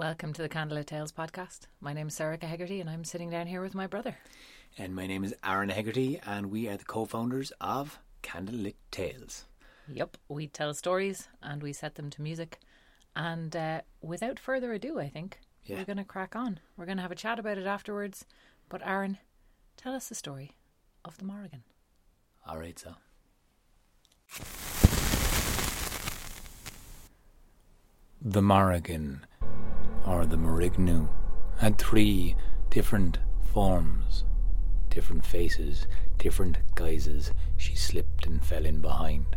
Welcome to the Candlelit Tales podcast. My name is Sorcha Hegarty, and I'm sitting down here with my brother. And my name is Aaron Hegarty, and we are the co founders of Candlelit Tales. Yep, we tell stories and we set them to music. And uh, without further ado, I think Yeah. we're going to crack on. We're going to have a chat about it afterwards. But Aaron, tell us the story of the Morrigan. All right, so. The Morrigan, or the Marignu, had three different forms, different faces, different guises she slipped and fell in behind.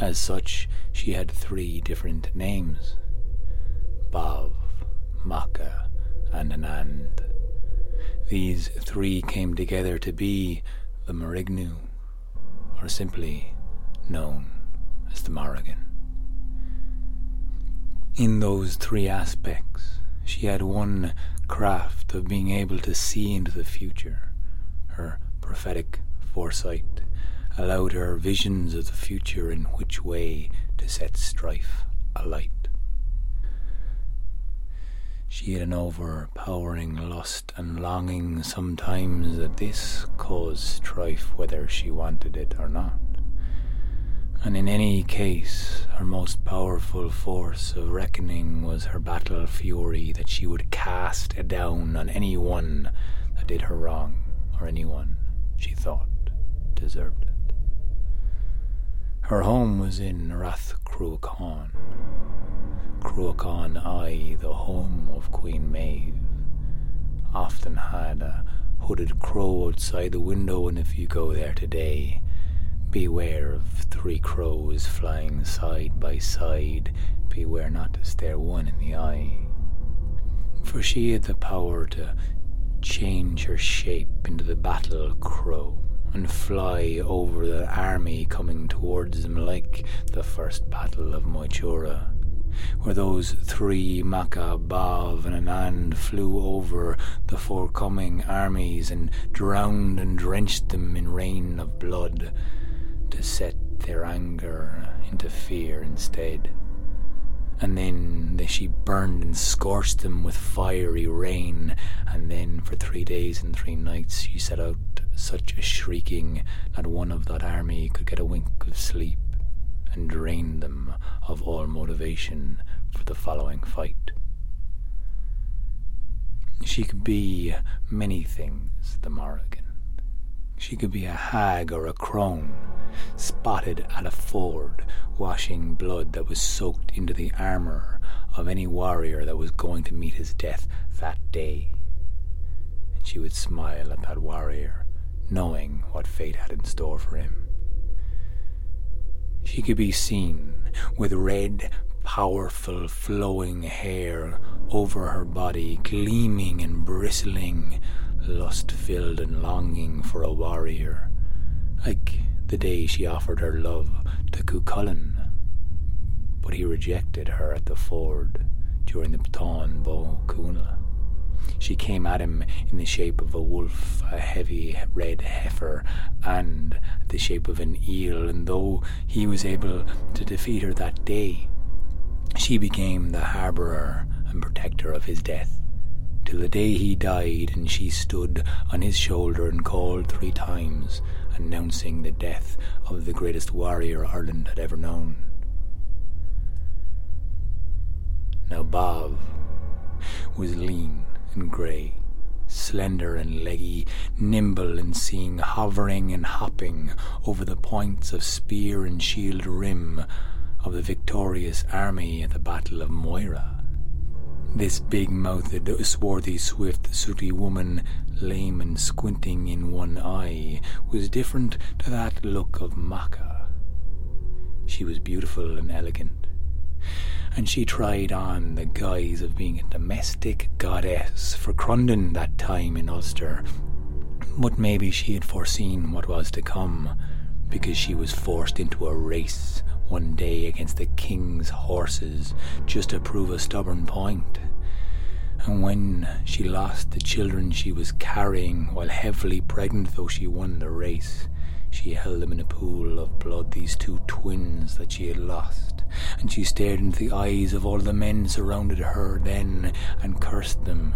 As such, she had three different names Badb, Macha, and Anand. These three came together to be the Marignu, or simply known as the Morrigan. In those three aspects, she had one craft of being able to see into the future. Her prophetic foresight allowed her visions of the future in which way to set strife alight. She had an overpowering lust and longing sometimes that this caused strife whether she wanted it or not. And in any case, her most powerful force of reckoning was her battle fury that she would cast down on anyone that did her wrong or anyone she thought deserved it. Her home was in Rath Cruachan. Cruachan, I, the home of Queen Maeve, often had a hooded crow outside the window, and if you go there today, beware of three crows flying side by side. Beware not to stare one in the eye. For she had the power to change her shape into the battle crow and fly over the army coming towards them like the first battle of Moytura, where those three Macha, Badb, and Anand flew over the forecoming armies and drowned and drenched them in rain of blood to set their anger uh, into fear instead. And then they, she burned and scorched them with fiery rain, and then for three days and three nights she set out such a shrieking that one of that army could get a wink of sleep, and drained them of all motivation for the following fight. She could be many things, the Morrigan. She could be a hag or a crone, spotted at a ford, washing blood that was soaked into the armour of any warrior that was going to meet his death that day. And she would smile at that warrior, knowing what fate had in store for him. She could be seen with red, powerful, flowing hair over her body, gleaming and bristling, lust filled and longing for a warrior, like the day she offered her love to Cuchulainn. But he rejected her at the ford during the Táin Bó Cúailnge. She came at him in the shape of a wolf, a heavy red heifer, and the shape of an eel, and though he was able to defeat her that day, she became the harbourer and protector of his death, till the day he died, and she stood on his shoulder and called three times, announcing the death of the greatest warrior Ireland had ever known. Now Badb was lean and grey, slender and leggy, nimble and seeing hovering and hopping over the points of spear and shield rim of the victorious army at the Battle of Moira. This big mouthed, swarthy, swift, sooty woman, lame and squinting in one eye, was different to that look of Macha. She was beautiful and elegant, and she tried on the guise of being a domestic goddess for Crondon that time in Ulster. But maybe she had foreseen what was to come, because she was forced into a race one day against the king's horses just to prove a stubborn point. And when she lost the children she was carrying while heavily pregnant, though she won the race, she held them in a pool of blood, these two twins that she had lost, and she stared into the eyes of all the men surrounded her then and cursed them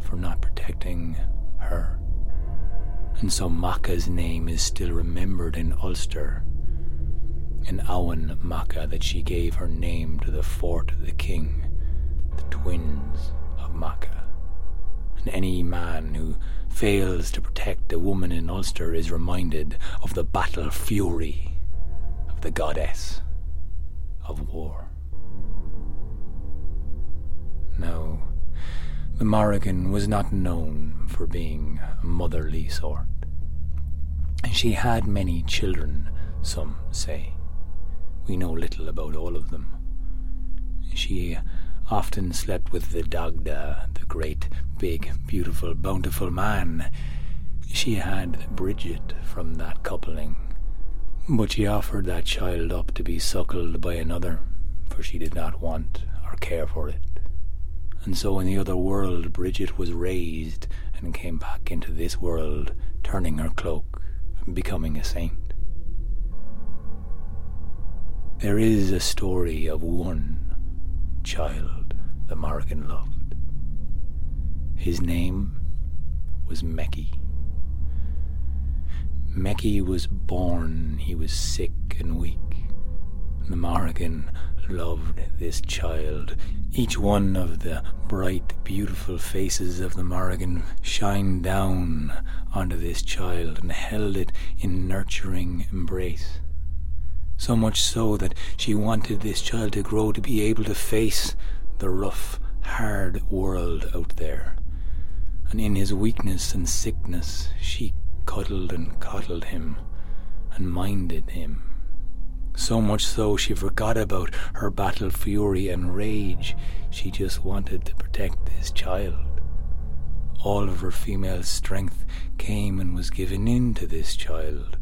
for not protecting her. And so Macha's name is still remembered in Ulster, in Emain Macha that she gave her name to the fort of the king, the twins of Macha. And any man who fails to protect a woman in Ulster is reminded of the battle fury of the goddess of war. No, the Morrigan was not known for being a motherly sort. She had many children, some say. We know little about all of them. She often slept with the Dagda, the great, big, beautiful, bountiful man. She had Bridget from that coupling. But she offered that child up to be suckled by another, for she did not want or care for it. And so in the other world Bridget was raised and came back into this world, turning her cloak and becoming a saint. There is a story of one child the Morrigan loved. His name was Mecky. Mecky was born, he was sick and weak. The Morrigan loved this child. Each one of the bright, beautiful faces of the Morrigan shined down onto this child and held it in nurturing embrace so much so that she wanted this child to grow to be able to face the rough, hard world out there. And in his weakness and sickness, she cuddled and coddled him and minded him. So much so she forgot about her battle fury and rage. She just wanted to protect this child. All of her female strength came and was given in to this child.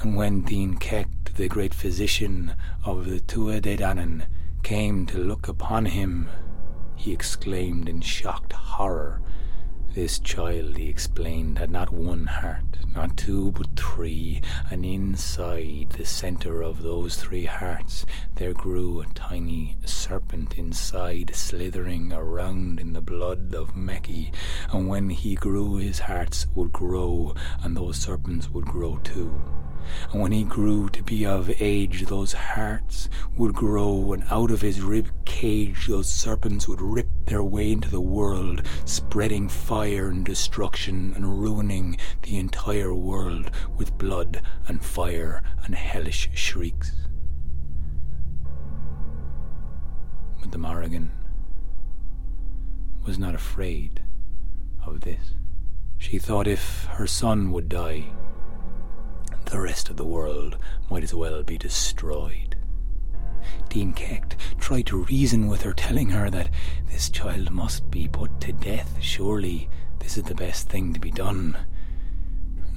And when Dian Cecht the great physician of the Tuatha Dé Danann came to look upon him, he exclaimed in shocked horror. This child, he explained, had not one heart, not two, but three, and inside the centre of those three hearts there grew a tiny serpent inside, slithering around in the blood of Mecky, and when he grew his hearts would grow, and those serpents would grow too. And when he grew to be of age, those hearts would grow, and out of his rib cage those serpents would rip their way into the world, spreading fire and destruction and ruining the entire world with blood and fire and hellish shrieks. But the Morrigan was not afraid of this. She thought if her son would die, the rest of the world might as well be destroyed. Dian Cecht tried to reason with her, telling her that this child must be put to death. Surely this is the best thing to be done.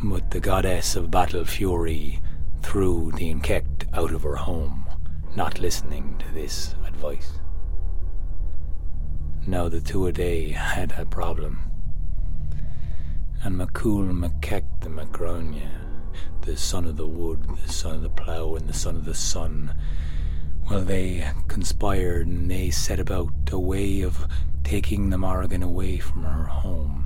But the goddess of battle fury threw Dian Cecht out of her home, not listening to this advice. Now the Tuatha had a problem, and McCool Mac Cecht the Mac Gréine the son of the wood, the son of the plough, and the son of the sun. Well, they conspired and they set about a way of taking the Morrigan away from her home.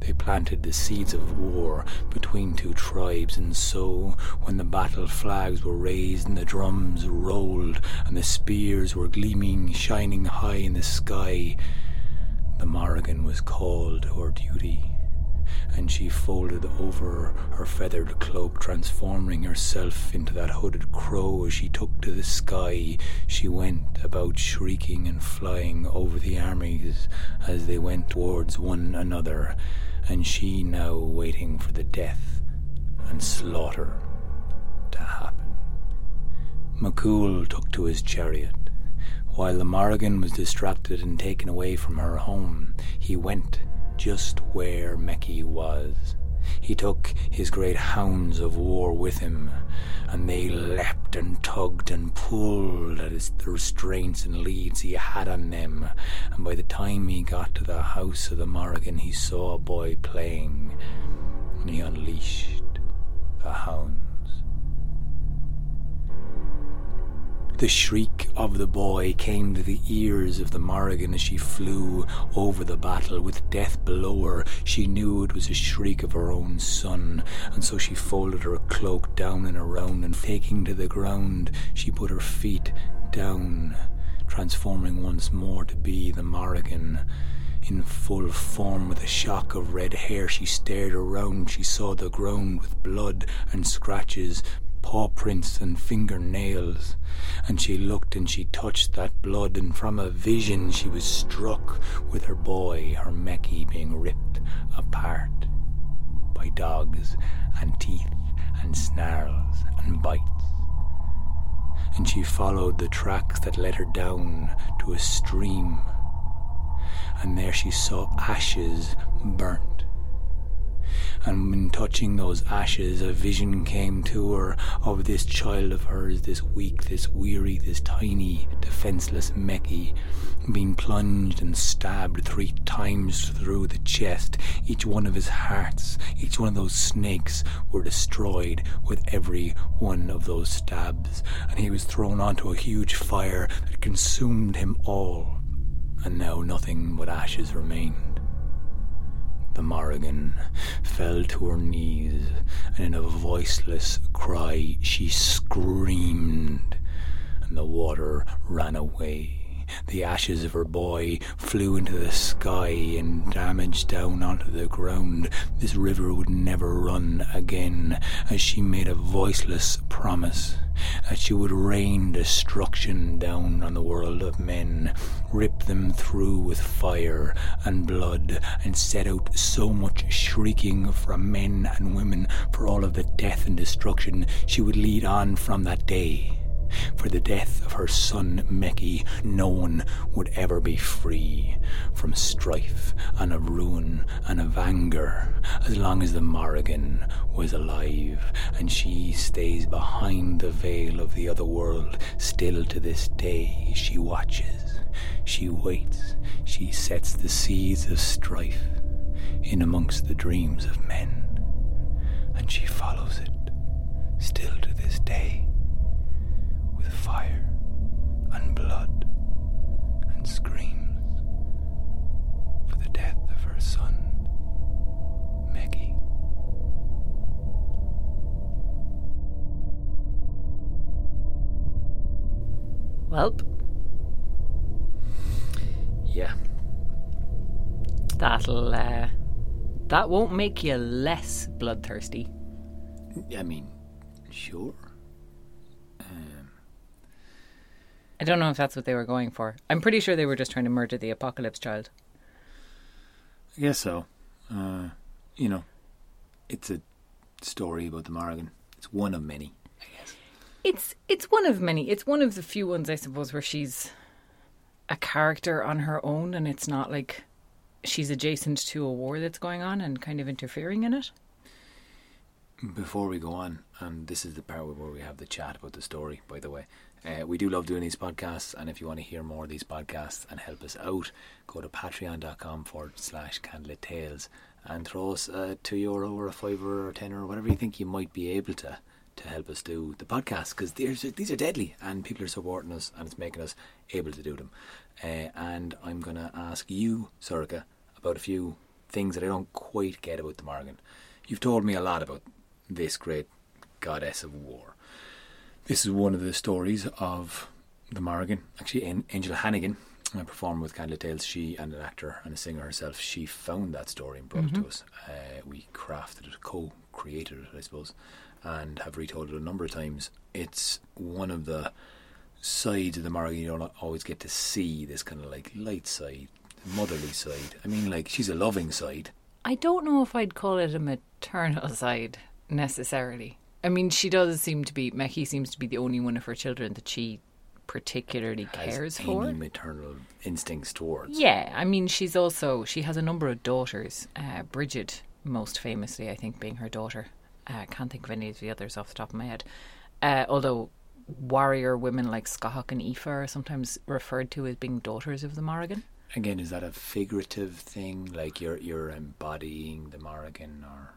They planted the seeds of war between two tribes, and so, when the battle flags were raised and the drums rolled and the spears were gleaming, shining high in the sky, the Morrigan was called to her duty and she folded over her feathered cloak, transforming herself into that hooded crow as she took to the sky. She went about shrieking and flying over the armies as they went towards one another, and she now waiting for the death and slaughter to happen. McCool took to his chariot. While the Morrigan was distracted and taken away from her home, he went just where Mecky was. He took his great hounds of war with him, and they leapt and tugged and pulled at his, the restraints and leads he had on them. And by the time he got to the house of the Morrigan, he saw a boy playing, and he unleashed the hounds. The shriek of the boy came to the ears of the Morrigan as she flew over the battle with death below her. She knew it was a shriek of her own son, and so she folded her cloak down and around, and taking to the ground, she put her feet down, transforming once more to be the Morrigan. In full form, with a shock of red hair, she stared around. She saw the ground with blood and scratches, paw prints and finger nails. And she looked and she touched that blood, and from a vision she was struck with her boy, her Meki, being ripped apart by dogs and teeth and snarls and bites. And she followed the tracks that led her down to a stream, and there she saw ashes burnt and in touching those ashes, a vision came to her of this child of hers, this weak, this weary, this tiny, defenseless Meki, being plunged and stabbed three times through the chest. Each one of his hearts, each one of those snakes, were destroyed with every one of those stabs, and he was thrown onto a huge fire that consumed him all, and now nothing but ashes remained the Morrigan fell to her knees, and in a voiceless cry she screamed, and the water ran away. The ashes of her boy flew into the sky and damaged down onto the ground. This river would never run again, as she made a voiceless promise that she would rain destruction down on the world of men, rip them through with fire and blood, and set out so much shrieking from men and women for all of the death and destruction she would lead on from that day. For the death of her son Meki, no one would ever be free from strife and of ruin and of anger as long as the Morrigan was alive, and she stays behind the veil of the other world. Still to this day, she watches, she waits, she sets the seeds of strife in amongst the dreams of men, and she follows it still to this day fire and blood and screams for the death of her son, Meggie. Welp, Yeah, that'll uh, that won't make you less bloodthirsty. I mean, sure. Um, I don't know if that's what they were going for. I'm pretty sure they were just trying to murder the apocalypse child. I guess so. Uh, you know, it's a story about the Morrigan. It's one of many, I guess. It's it's one of many. It's one of the few ones, I suppose, where she's a character on her own, and it's not like she's adjacent to a war that's going on and kind of interfering in it. Before we go on, and this is the part where we have the chat about the story, by the way. Uh, we do love doing these podcasts, and if you want to hear more of these podcasts and help us out, go to patreon.com forward slash candlelit tales and throw us a two euro or a fiver or a tenner or whatever you think you might be able to to help us do the podcast because these are, deadly and people are supporting us and it's making us able to do them. Uh, and I'm going to ask you, Sorcha, about a few things that I don't quite get about the Morgan. You've told me a lot about this great goddess of war. This is one of the stories of the Morrigan. Actually, An- Angel Hannigan, a performer with Candle Tales, she and an actor and a singer herself, she found that story and brought it to us. Uh, we crafted it, co-created it, I suppose, and have retold it a number of times. It's one of the sides of the Morrigan you don't always get to see. This kind of like light side, motherly side. I mean, like she's a loving side. I don't know if I'd call it a maternal side necessarily. I mean, she does seem to be Meki seems to be the only one of her children that she particularly cares any for. maternal instincts towards. Yeah, I mean, she's also she has a number of daughters. Uh, Bridget, most famously, I think, being her daughter. Uh, I can't think of any of the others off the top of my head. Uh, although warrior women like Scáthach and Aoife are sometimes referred to as being daughters of the Morrigan. Again, is that a figurative thing? Like you're you're embodying the Morrigan, or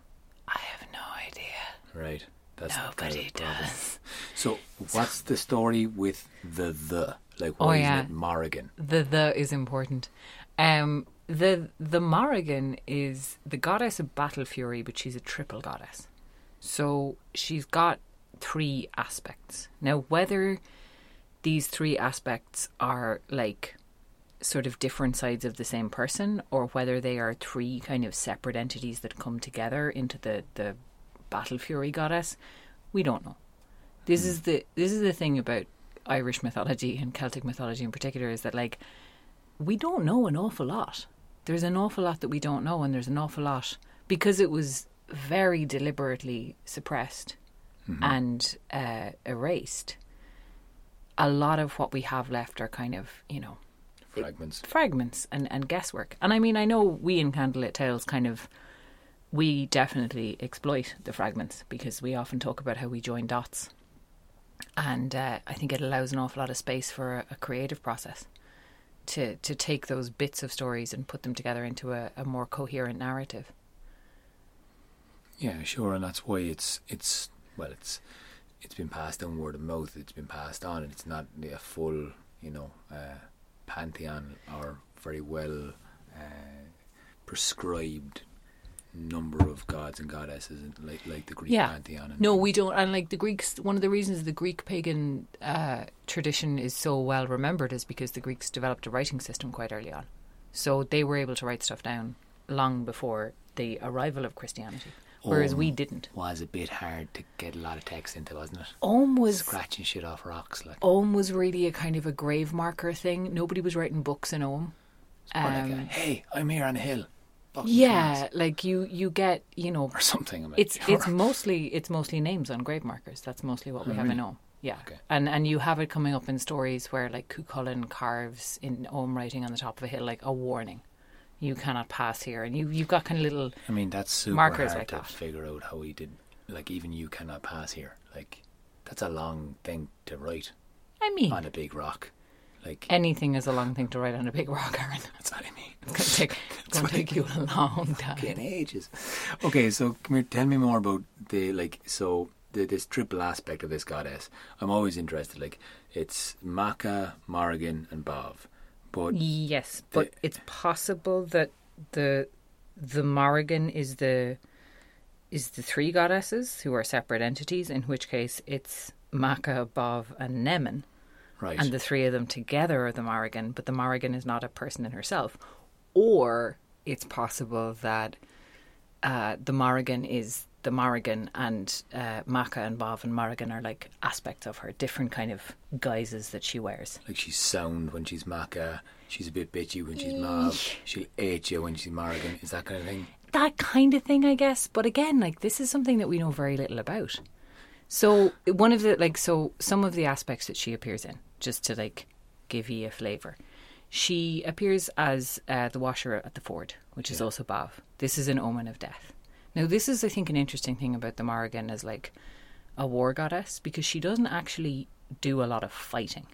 I have no idea. right? That's the Nobody problem. does. So, what's the story with the the? Like, Oh, why yeah. isn't it Morrigan? The the is important. Um, the the Morrigan is the goddess of battle fury, but she's a triple goddess. So she's got three aspects. Now, whether these three aspects are like sort of different sides of the same person, or whether they are three kind of separate entities that come together into the the battle fury goddess, we don't know. This is the this is the thing about Irish mythology and Celtic mythology in particular is that like we don't know an awful lot. There's an awful lot that we don't know, and there's an awful lot because it was very deliberately suppressed and uh, erased. A lot of what we have left are kind of, you know, Fragments. fragments and, and guesswork. And I mean, I know we in Candlelit Tales kind of, we definitely exploit the fragments because we often talk about how we join dots. And uh, I think it allows an awful lot of space for a, a creative process to, to take those bits of stories and put them together into a, a more coherent narrative. Yeah, sure, and that's why it's it's well, it's it's been passed down word of mouth. It's been passed on, and it's not a full, you know, uh, pantheon or very well uh, prescribed number of gods and goddesses, like like the Greek Yeah. pantheon. And, No, we don't. And like the Greeks, one of the reasons the Greek pagan uh, tradition is so well remembered is because the Greeks developed a writing system quite early on. So they were able to write stuff down long before the arrival of Christianity, whereas we didn't. was a bit hard to get a lot of text into, wasn't it? Ogham was Scratching shit off rocks, like. Ogham was really a kind of a grave marker thing. Nobody was writing books in Ogham. or like a, Um, hey, I'm here on a hill. Yeah, cunts," like you you get you know or something. I mean, it's it's mostly it's mostly names on grave markers. That's mostly what we Oh, have in? Ogham. Yeah, Okay. and and you have it coming up in stories where like Cuchulainn carves in Ogham writing on the top of a hill like a warning, you cannot pass here, and you you've got kind of little I mean, that's super markers hard like to that. figure out how he did. Like, even you cannot pass here. Like, that's a long thing to write I mean on a big rock. Like, anything is a long thing to write on a big rock, Aaron. that's what I mean. It's gonna take it's gonna take you a long time. In ages. Okay, so come here. Tell me more about the like. So the, this triple aspect of this goddess. I'm always interested. Like, it's Macha, Morrigan, and Badb. But Yes, but it's possible that the the Morrigan is the is the three goddesses who are separate entities. In which case, it's Macha, Badb, and Nemain, right, and the three of them together are the Morrigan. But the Morrigan is not a person in herself. Or it's possible that uh, the Morrigan is the Morrigan, and uh, Macha and Badb and Morrigan are like aspects of her, different kind of guises that she wears. like she's sound when she's Macha. She's a bit bitchy when she's Mav. She'll hate you when she's Morrigan. Is that kind of thing? that kind of thing, I guess. But again, like this is something that we know very little about. So one of the like so some of the aspects that she appears in, just to like give you a flavour. She appears as uh, the washer at the ford, which is also Badb. This is an omen of death. Now, this is, I think, an interesting thing about the Morrigan as like a war goddess because she doesn't actually do a lot of fighting.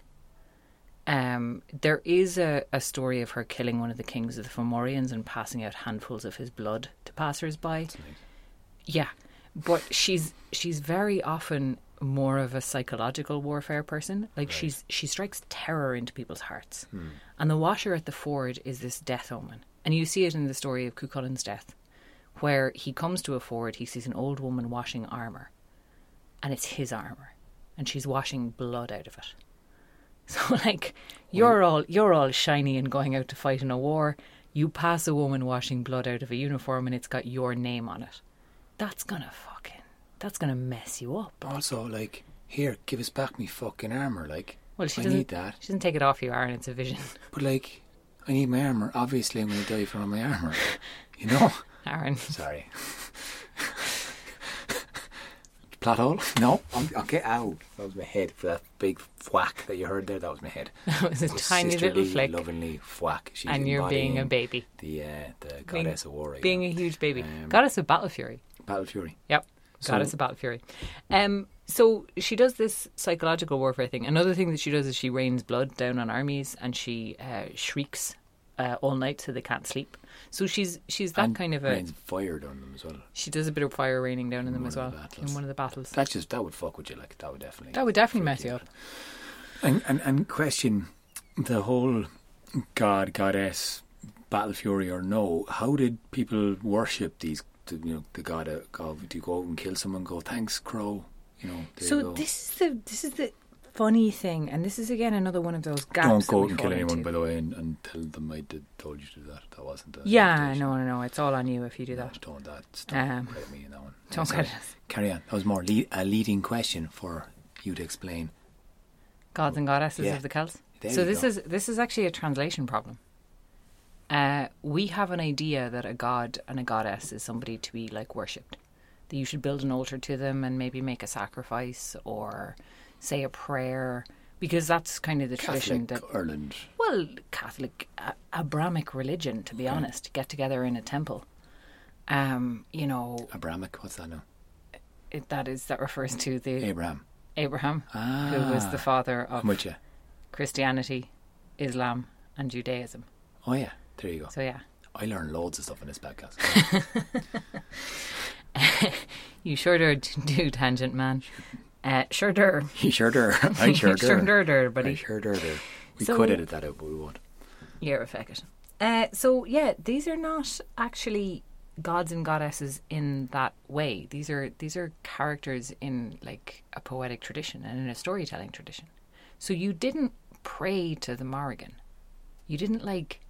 Um, there is a, a story of her killing one of the kings of the Fomorians and passing out handfuls of his blood to passers-by. Yeah, but she's she's very often more of a psychological warfare person. Like she's she strikes terror into people's hearts. Hmm. And the washer at the ford is this death omen, and you see it in the story of Cuchulainn's death, where he comes to a ford, he sees an old woman washing armor, and it's his armor, and she's washing blood out of it. So like you're all you're all shiny and going out to fight in a war. You pass a woman washing blood out of a uniform and it's got your name on it. That's gonna fucking that's gonna mess you up. Also, like, here, give us back me fucking armor. Like, Well, she I doesn't. need that. She doesn't take it off you, Aaron. It's a vision, But like, I need my armor. Obviously, I'm going to die for all my armor. You know? Aaron. Sorry. Plot hole? No. I'm, okay, ow. That was my head for that big whack that you heard there. That was my head. That was a It was tiny little flick, lovingly whack. She's and you're being a baby, The uh, the Being- goddess of war. being again. a huge baby. Um, Goddess of battle fury. Battle fury. Yep. So- Goddess of battle fury. Um. So she does this psychological warfare thing. Another thing that she does is she rains blood down on armies, and she uh, shrieks uh, all night so they can't sleep. So she's she's that and kind of a. rains fire down them as well. She does a bit of fire raining down in them as well the in one of the battles. That just that would fuck with you. Like that would definitely. That would definitely freak mess you up. And, and and question the whole god goddess battle fury or no? How did people worship these? The, you know the god of, of do you go out and kill someone? Go thanks crow. You know. So this is the this is the funny thing, and this is again another one of those gaps. Don't go out and kill anyone, into. by the way, and, and tell them I did told you to do that. That wasn't. Yeah, no, no, no. It's all on you if you do No, that. don't that. Don't Um, credit me in that one. Don't credit us. Carry on. That was more lead, a leading question for you to explain. Gods and goddesses Yeah. of the Celts. There so this go. is this is actually a translation problem. Uh, we have an idea that a god and a goddess is somebody to be like worshipped. That you should build an altar to them and maybe make a sacrifice or say a prayer because that's kind of the tradition Catholic that Ireland. well Catholic uh, Abrahamic religion to be honest get together in a temple. Um, you know Abrahamic. What's that now? it, that is that refers to the Abraham. Abraham Ah, who was the father of I'm with you. Christianity, Islam, and Judaism. Oh yeah, there you go. So yeah, I learned loads of stuff in this podcast. you sure do, do tangent man. Uh, sure do. you sure do. I sure do. sure do, do, I sure do. We So- could edit that out, but we won't. You're a fecket. Uh, so yeah, these are not actually gods and goddesses in that way. These are these are characters in like a poetic tradition and in a storytelling tradition. So you didn't pray to the Morrigan. You didn't like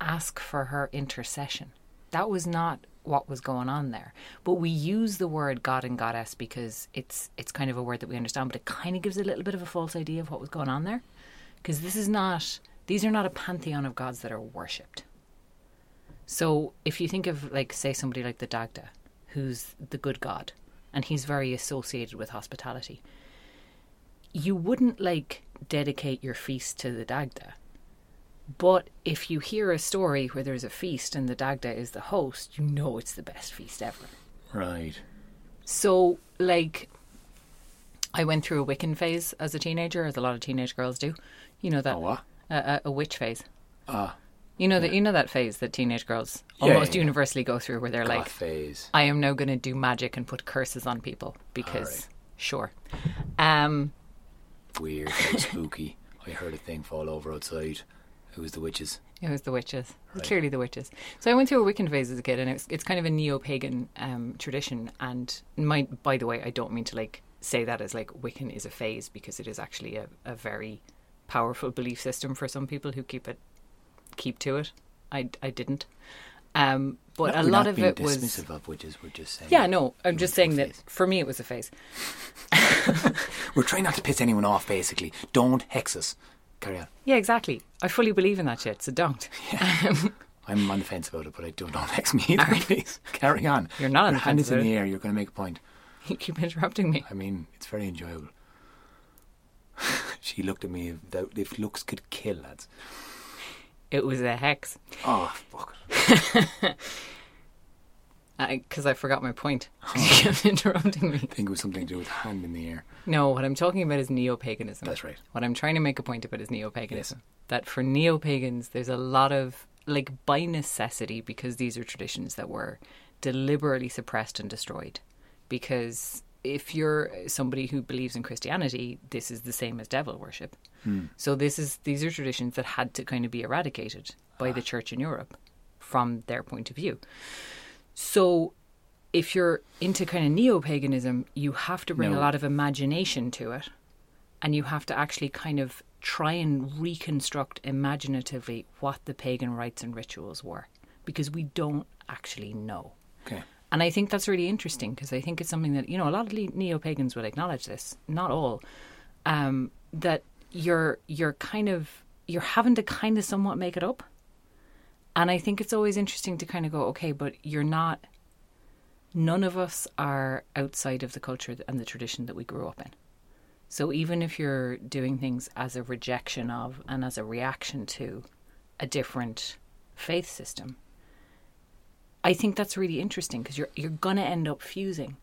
ask for her intercession. That was not what was going on there. But we use the word god and goddess because it's it's kind of a word that we understand, but it kind of gives a little bit of a false idea of what was going on there. Because this is not these are not a pantheon of gods that are worshipped. So if you think of like say somebody like the Dagda, who's the good god, and he's very associated with hospitality, you wouldn't like dedicate your feast to the Dagda. But if you hear a story where there's a feast and the Dagda is the host, you know it's the best feast ever. Right. So, like, I went through a Wiccan phase as a teenager, as a lot of teenage girls do. You know that A a, a, witch phase. Ah, You know that you know that phase that teenage girls Yeah, almost yeah, yeah. universally go through, where they're like, phase. "I am now going to do magic and put curses on people because Alright. sure." Um, Weird, so spooky. I heard a thing fall over outside. It was the witches. It was the witches. Right. Clearly the witches. So I went through a Wiccan phase as a kid, and it's it's kind of a neo-pagan um, tradition. And my, by the way, I don't mean to like say that as like Wiccan is a phase because it is actually a, a very powerful belief system for some people who keep it keep to it. I, I didn't. Um, but No, a lot of it was dismissive of witches. We're just saying. yeah. No, I'm just saying that phase. for me it was a phase. We're trying not to piss anyone off. Basically, don't hex us. Carry on. Yeah, exactly. I fully believe in that shit, so don't. I'm on the fence about it, but I don't don't hex me either. Please carry on. You're not on Your the hand fence is in the air. You're going to make a point. you keep interrupting me. I mean, it's very enjoyable. she looked at me. If looks could kill, lads. It was a hex. Oh fuck. Because I forgot my point. you kept interrupting me. I think it was something to do with hand in the air. No, what I'm talking about is neo paganism. That's right. What I'm trying to make a point about is neo paganism. That for neo pagans, there's a lot of, like, by necessity, because these are traditions that were deliberately suppressed and destroyed. Because if you're somebody who believes in Christianity, this is the same as devil worship. Hmm. So this is these are traditions that had to kind of be eradicated by the ah. church in Europe from their point of view. So if you're into kind of neo paganism, you have to bring No. a lot of imagination to it. And you have to actually kind of try and reconstruct imaginatively what the pagan rites and rituals were. Because we don't actually know. Okay. And I think that's really interesting because I think it's something that, you know, a lot of neo pagans would acknowledge this, not all, um, that you're, you're kind of, you're having to kind of somewhat make it up. And I think it's always interesting to kind of go, okay, but you're not, none of us are outside of the culture and the tradition that we grew up in. So even if you're doing things as a rejection of and as a reaction to a different faith system, I think that's really interesting because you're you're gonna end up fusing.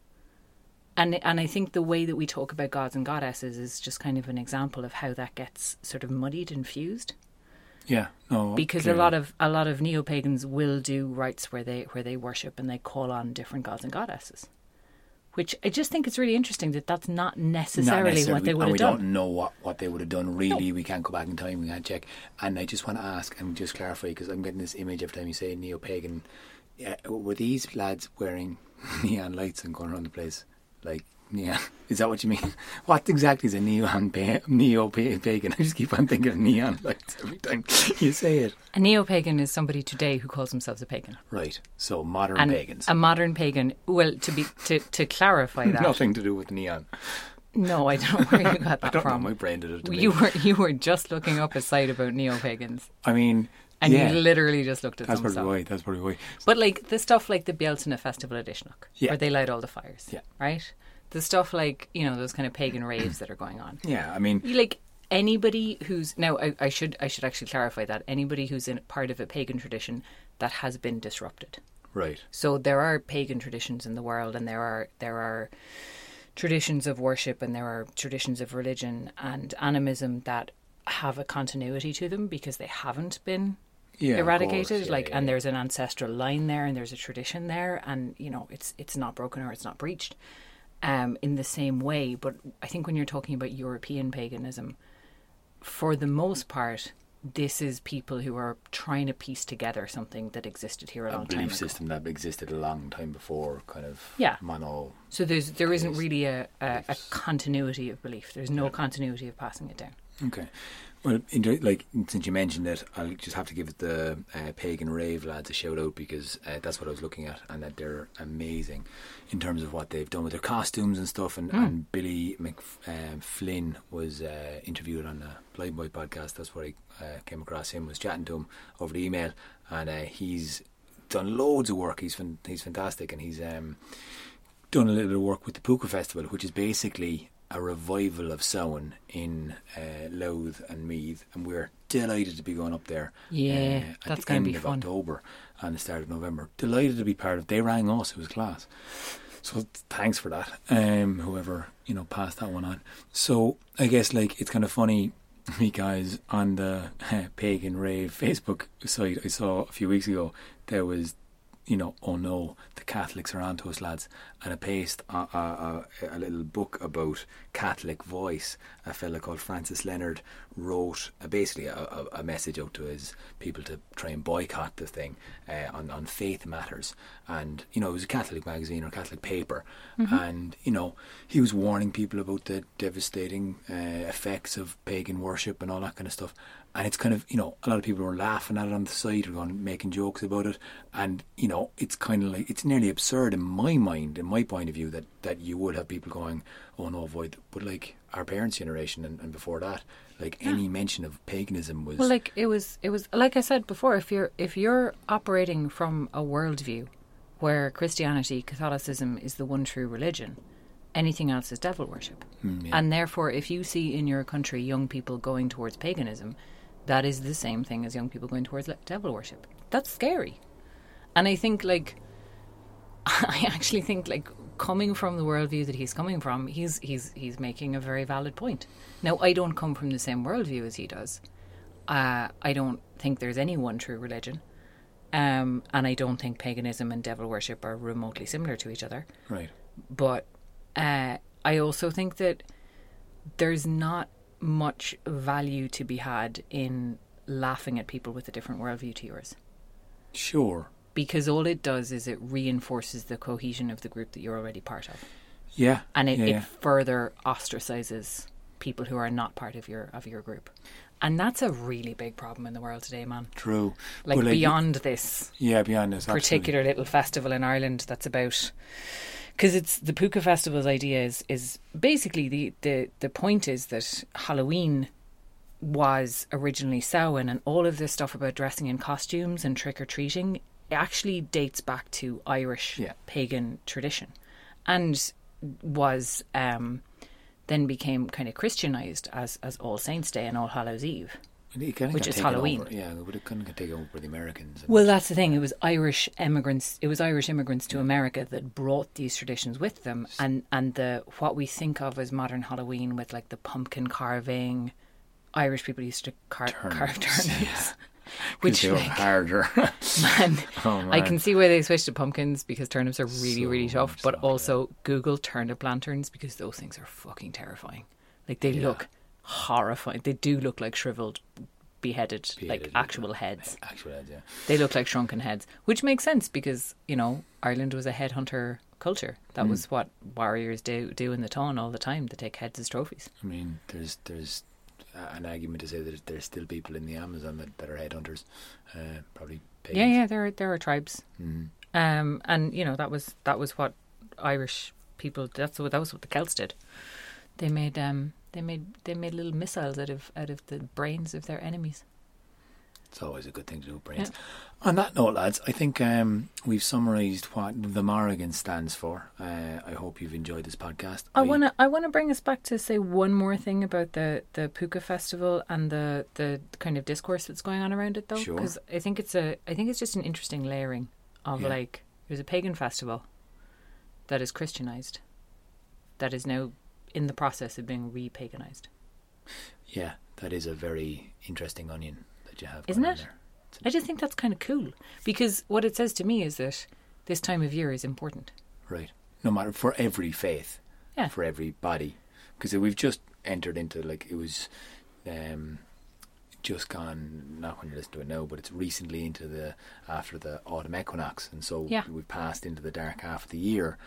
And and I think the way that we talk about gods and goddesses is just kind of an example of how that gets sort of muddied and fused. Yeah, no. because clearly. a lot of a lot of neo pagans will do rites where they where they worship and they call on different gods and goddesses, which I just think it's really interesting that that's not Not necessarily, necessarily, what they would and have we done. don't know what, what they would have done. Really, we can't go back in time. We can't check. And I just want to ask and just clarify because I'm getting this image every time you say neo pagan. Yeah, were these lads wearing neon lights and going around the place like? Yeah, is that what you mean? What exactly is a neon pa- neo pagan? I just keep on thinking of neon lights every time you say it. A neo pagan is somebody today who calls themselves a pagan. Right. So modern And pagans, a modern pagan, well, to be to, to clarify that, nothing to do with neon. no, I don't know where you got I that don't from. know. My brain did it. To You me. were you were just looking up a site about neo pagans, I mean, and yeah, you literally just looked at that's some probably why. That's probably why. But like the stuff like the Bealtaine Festival at Uisneach, Yeah. where they light all the fires, Yeah. right? The stuff like you know those kind of pagan raves that are going on. Yeah, I mean, like anybody who's now I, I should I should actually clarify that anybody who's in part of a pagan tradition that has been disrupted. right. So there are pagan traditions in the world, and there are there are traditions of worship, and there are traditions of religion and animism that have a continuity to them because they haven't been Yeah, eradicated. course, yeah, like, yeah, and there's an ancestral line there, and there's a tradition there, and you know it's it's not broken or it's not breached. Um, in the same way, but I think when you're talking about European paganism, for the most part, this is people who are trying to piece together something that existed here a a long time A belief system that existed a long time before, kind of Yeah. mono. So there's there isn't really a, a, a continuity of belief. There's no continuity of passing it down. Okay. Well, in, like since you mentioned it, I'll just have to give the uh, pagan rave lads a shout out because uh, that's what I was looking at, and that they're amazing in terms of what they've done with their costumes and stuff. And, and Billy McFlynn was uh, interviewed on the Blind Boy podcast. That's where I uh, came across him. Was chatting to him over the email, and uh, he's done loads of work. He's fan- he's fantastic, and he's um, done a little bit of work with the Púca Festival, which is basically a revival of Samhain in uh, Louth and Meath, and we're delighted to be going up there. Yeah, uh, at that's the gonna end be of fun. October and the start of November. Delighted to be part of. They rang us; it was class. So thanks for that. Um, whoever you know passed that one on. So I guess like it's kind of funny because on the pagan rave Facebook site I saw a few weeks ago there was you know, oh no, the Catholics are onto us, lads, and I pasted a, a, a, a little book about Catholic voice. A fella called Francis Leonard wrote uh, basically a, a, message out to his people to try and boycott the thing uh, on on faith matters. And you know, it was a Catholic magazine or Catholic paper, and you know, he was warning people about the devastating uh, effects of pagan worship and all that kind of stuff. And it's kind of, you know, a lot of people were laughing at it on the site or going, making jokes about it. And, you know, it's kind of like, it's nearly absurd in my mind, in my point of view, that, that you would have people going, oh no, avoid. But like our parents' generation and, and before that, like any mention of paganism was. Well, like it was, it was like I said before. If you're if you're operating from a worldview where Christianity, Catholicism is the one true religion, anything else is devil worship. Mm, And therefore, if you see in your country young people going towards paganism, that is the same thing as young people going towards le- devil worship. That's scary. And I think, like, I actually think, like, coming from the worldview that he's coming from, he's he's he's making a very valid point. Now, I don't come from the same worldview as he does. Uh, I don't think there's any one true religion. Um, and I don't think paganism and devil worship are remotely similar to each other right. but uh, I also think that there's not much value to be had in laughing at people with a different worldview to yours Sure. because all it does is it reinforces the cohesion of the group that you're already part of Yeah. and it, yeah, it further ostracizes people who are not part of your of your group and that's a really big problem in the world today man True. like, But, beyond this Yeah, beyond this. absolutely. particular little festival in Ireland that's about because it's the Púca Festival's idea is is basically the, the the point is that Halloween was originally Samhain and all of this stuff about dressing in costumes and trick or treating actually dates back to Irish Yeah. pagan tradition and was um, then became kind of Christianized as as All Saints Day and All Hallows Eve. Which is Halloween. Over. Yeah, but it kind of taken over the Americans. Well, that's the thing. It was Irish immigrants. It was Irish immigrants to America that brought these traditions with them, and and the what we think of as modern Halloween with like the pumpkin carving, Irish people used to car- carve Turnips, turnips. Which they were like, harder. man, Oh, I can see why they switched to pumpkins because turnips are really, So really tough. But yeah. also Google turnip lanterns because those things are fucking terrifying. Like they Yeah. look horrifying. They do look like shriveled, beheaded, Beheaded, like actual heads. Actual heads, yeah. They look like shrunken heads, which makes sense because you know Ireland was a headhunter culture. That Hmm. was what warriors do do in the town all the time. They take heads as trophies. I mean, there's there's an argument to say that there's still people in the Amazon that, that are headhunters, uh, probably. Pagans. Yeah, yeah. There are there are tribes, Mm. um, and you know that was that was what Irish people. That's what that was what the Celts did. They made um they made they made little missiles out of out of the brains of their enemies. It's always a good thing to do, brains. On that note, lads, I think um, we've summarised what the Morrigan stands for. Uh, I hope you've enjoyed this podcast. I want to I want to bring us back to say one more thing about the the Púca festival and the the kind of discourse that's going on around it though Sure. because I think it's a I think it's just an interesting layering of Yeah. like there's a pagan festival that is Christianized that is now in the process of being re-paganized. Yeah, that is a very interesting onion that you have. Isn't it? I just think that's kind of cool because what it says to me is that this time of year is important. Right. No matter for every faith, Yeah. for every body, because we've just entered into like it was, um, just gone. Not when you're listening to it now, but it's recently into the after the autumn equinox, and so Yeah. we've passed into the dark half of the year,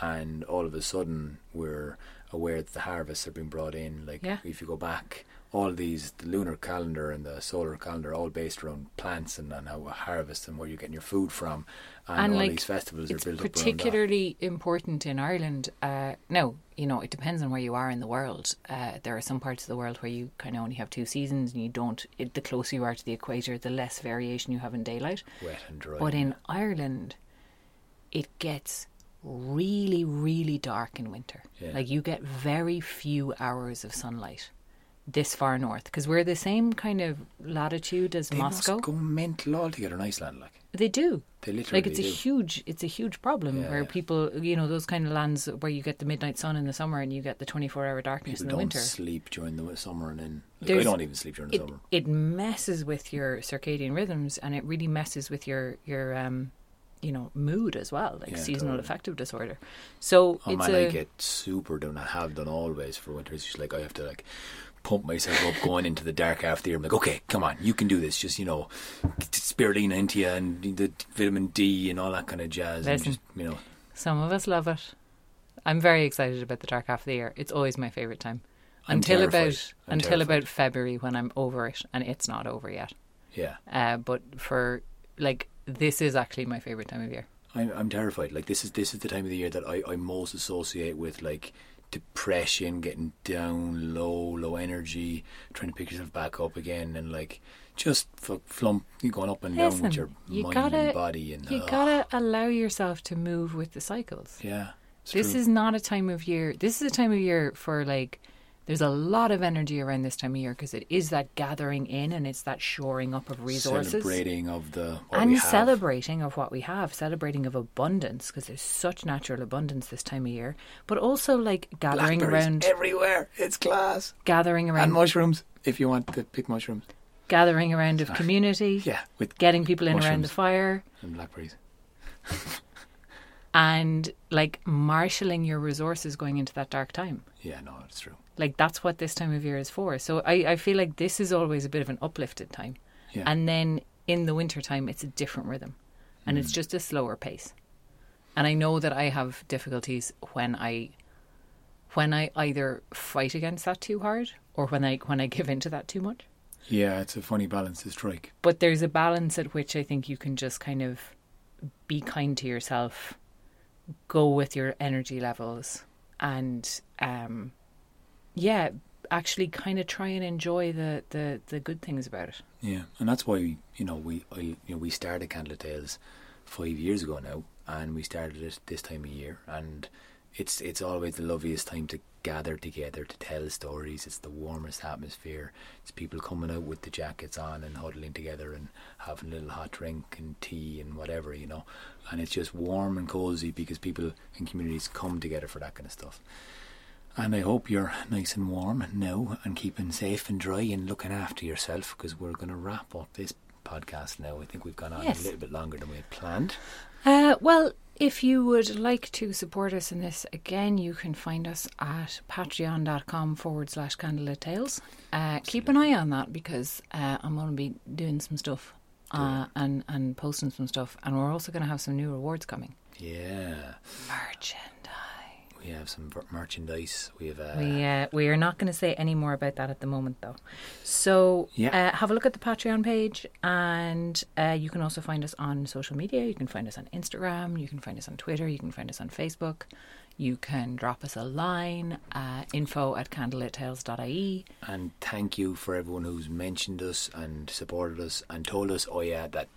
and all of a sudden we're aware that the harvests have been brought in. Like Yeah. if you go back. All these, the lunar calendar and the solar calendar, all based around plants and, and how a harvest and where you're getting your food from, and, And, all like, these festivals are built up around that. particularly important in Ireland. Uh, no, you know, it depends on where you are in the world. Uh, there are some parts of the world where you kind of only have two seasons, and you don't. It, the closer you are to the equator, the less variation you have in daylight. wet and dry. But in Ireland, it gets really, really dark in winter. Yeah. Like you get very few hours of sunlight this far north because we're the same kind of latitude as they Moscow. must go mental altogether in Iceland. Like They do. they literally Like it's a huge, it's a huge problem Yeah, where yeah. people, you know, those kind of lands where you get the midnight sun in the summer and you get the twenty-four hour darkness People in the don't winter. sleep during the summer, and then like, I don't even sleep during the It summer. it messes with your circadian rhythms and it really messes with your your um, you know, mood as well, like Yeah, seasonal totally. affective disorder. So Oh it's man, a I get super done. I have done always for winter. It's just like I have to like pump myself up going into the dark half of the year. I'm like, okay, come on, you can do this. Just you know, spirulina into you and the vitamin D and all that kind of jazz. And just, you know, some of us love it. I'm very excited about the dark half of the year. It's always my favorite time. I'm until terrified. about I'm until terrified. about February when I'm over it and it's not over yet. yeah. Uh, but for like this is actually my favorite time of year. I'm I'm terrified. Like this is this is the time of the year that I, I most associate with like depression, getting down low, low energy, trying to pick yourself back up again, and like just f- flump, you going up and down with your you mind gotta- and body, and You ugh, gotta allow yourself to move with the cycles. yeah. This true. is not a time of year. This is a time of year for like. There's a lot of energy around this time of year because it is that gathering in and it's that shoring up of resources celebrating of the and celebrating of what we have, celebrating of abundance because there's such natural abundance this time of year. But also like gathering around, everywhere. It's class gathering around. and mushrooms if you want to pick mushrooms. gathering around of community, Yeah, with getting people in around the fire. and blackberries. and like marshalling your resources going into that dark time. Yeah, no, it's true. Like that's what this time of year is for. So I, I feel like this is always a bit of an uplifted time. Yeah. And then in the winter time it's a different rhythm. And Mm. it's just a slower pace. And I know that I have difficulties when I when I either fight against that too hard or when I when I give into that too much. Yeah, it's a funny balance to strike. But there's a balance at which I think you can just kind of be kind to yourself, go with your energy levels, and um, yeah, actually kind of try and enjoy the, the, the good things about it. Yeah, and that's why you know we I, you know we started Candle Tales five years ago now, and we started it this time of year, and it's it's always the loveliest time to gather together to tell stories. It's the warmest atmosphere. It's people coming out with the jackets on and huddling together and having a little hot drink and tea and whatever you know, and it's just warm and cozy because people and communities come together for that kind of stuff. And I hope you're nice and warm now and keeping safe and dry and looking after yourself because we're going to wrap up this podcast now. I think we've gone on Yes. a little bit longer than we had planned. Uh, well, if you would like to support us in this, again, you can find us at patreon.com forward slash candlelit tales. Uh, keep an eye on that because uh, I'm going to be doing some stuff uh, and, and posting some stuff. And we're also going to have some new rewards coming. Yeah. Merchandise. We have some merchandise. We have uh, We uh, we are not going to say any more about that at the moment, though. So Yeah. uh, have a look at the Patreon page, and uh, you can also find us on social media. You can find us on Instagram. You can find us on Twitter. You can find us on Facebook. You can drop us a line, uh, info at candlelittales.ie. And thank you for everyone who's mentioned us and supported us and told us, oh yeah, that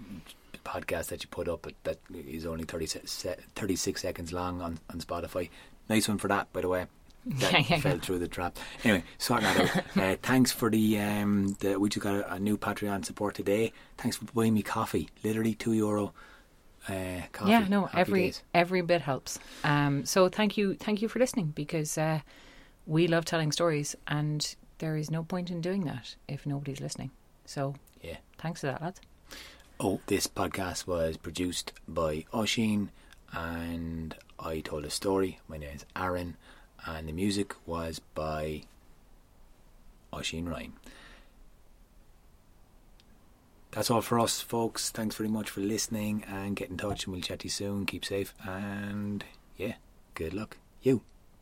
podcast that you put up that is only 30 se- se- 36 seconds long on, on Spotify. Nice one for that, by the way. That Yeah, yeah, fell through the trap. Anyway, sorting that out. uh, thanks for the, um, the we just got a, a new Patreon support today. Thanks for buying me coffee. Literally two euro uh, coffee. Yeah, no, Happy every days. every bit helps. Um, so thank you, thank you for listening because uh, we love telling stories, and there is no point in doing that if nobody's listening. So Yeah. thanks for that, lads. Oh, this podcast was produced by Oshin and I told a story. My name is Aaron and the music was by Oshin Ryan. That's all for us, folks. Thanks very much for listening and get in touch and we'll chat to you soon. Keep safe and yeah, good luck. You.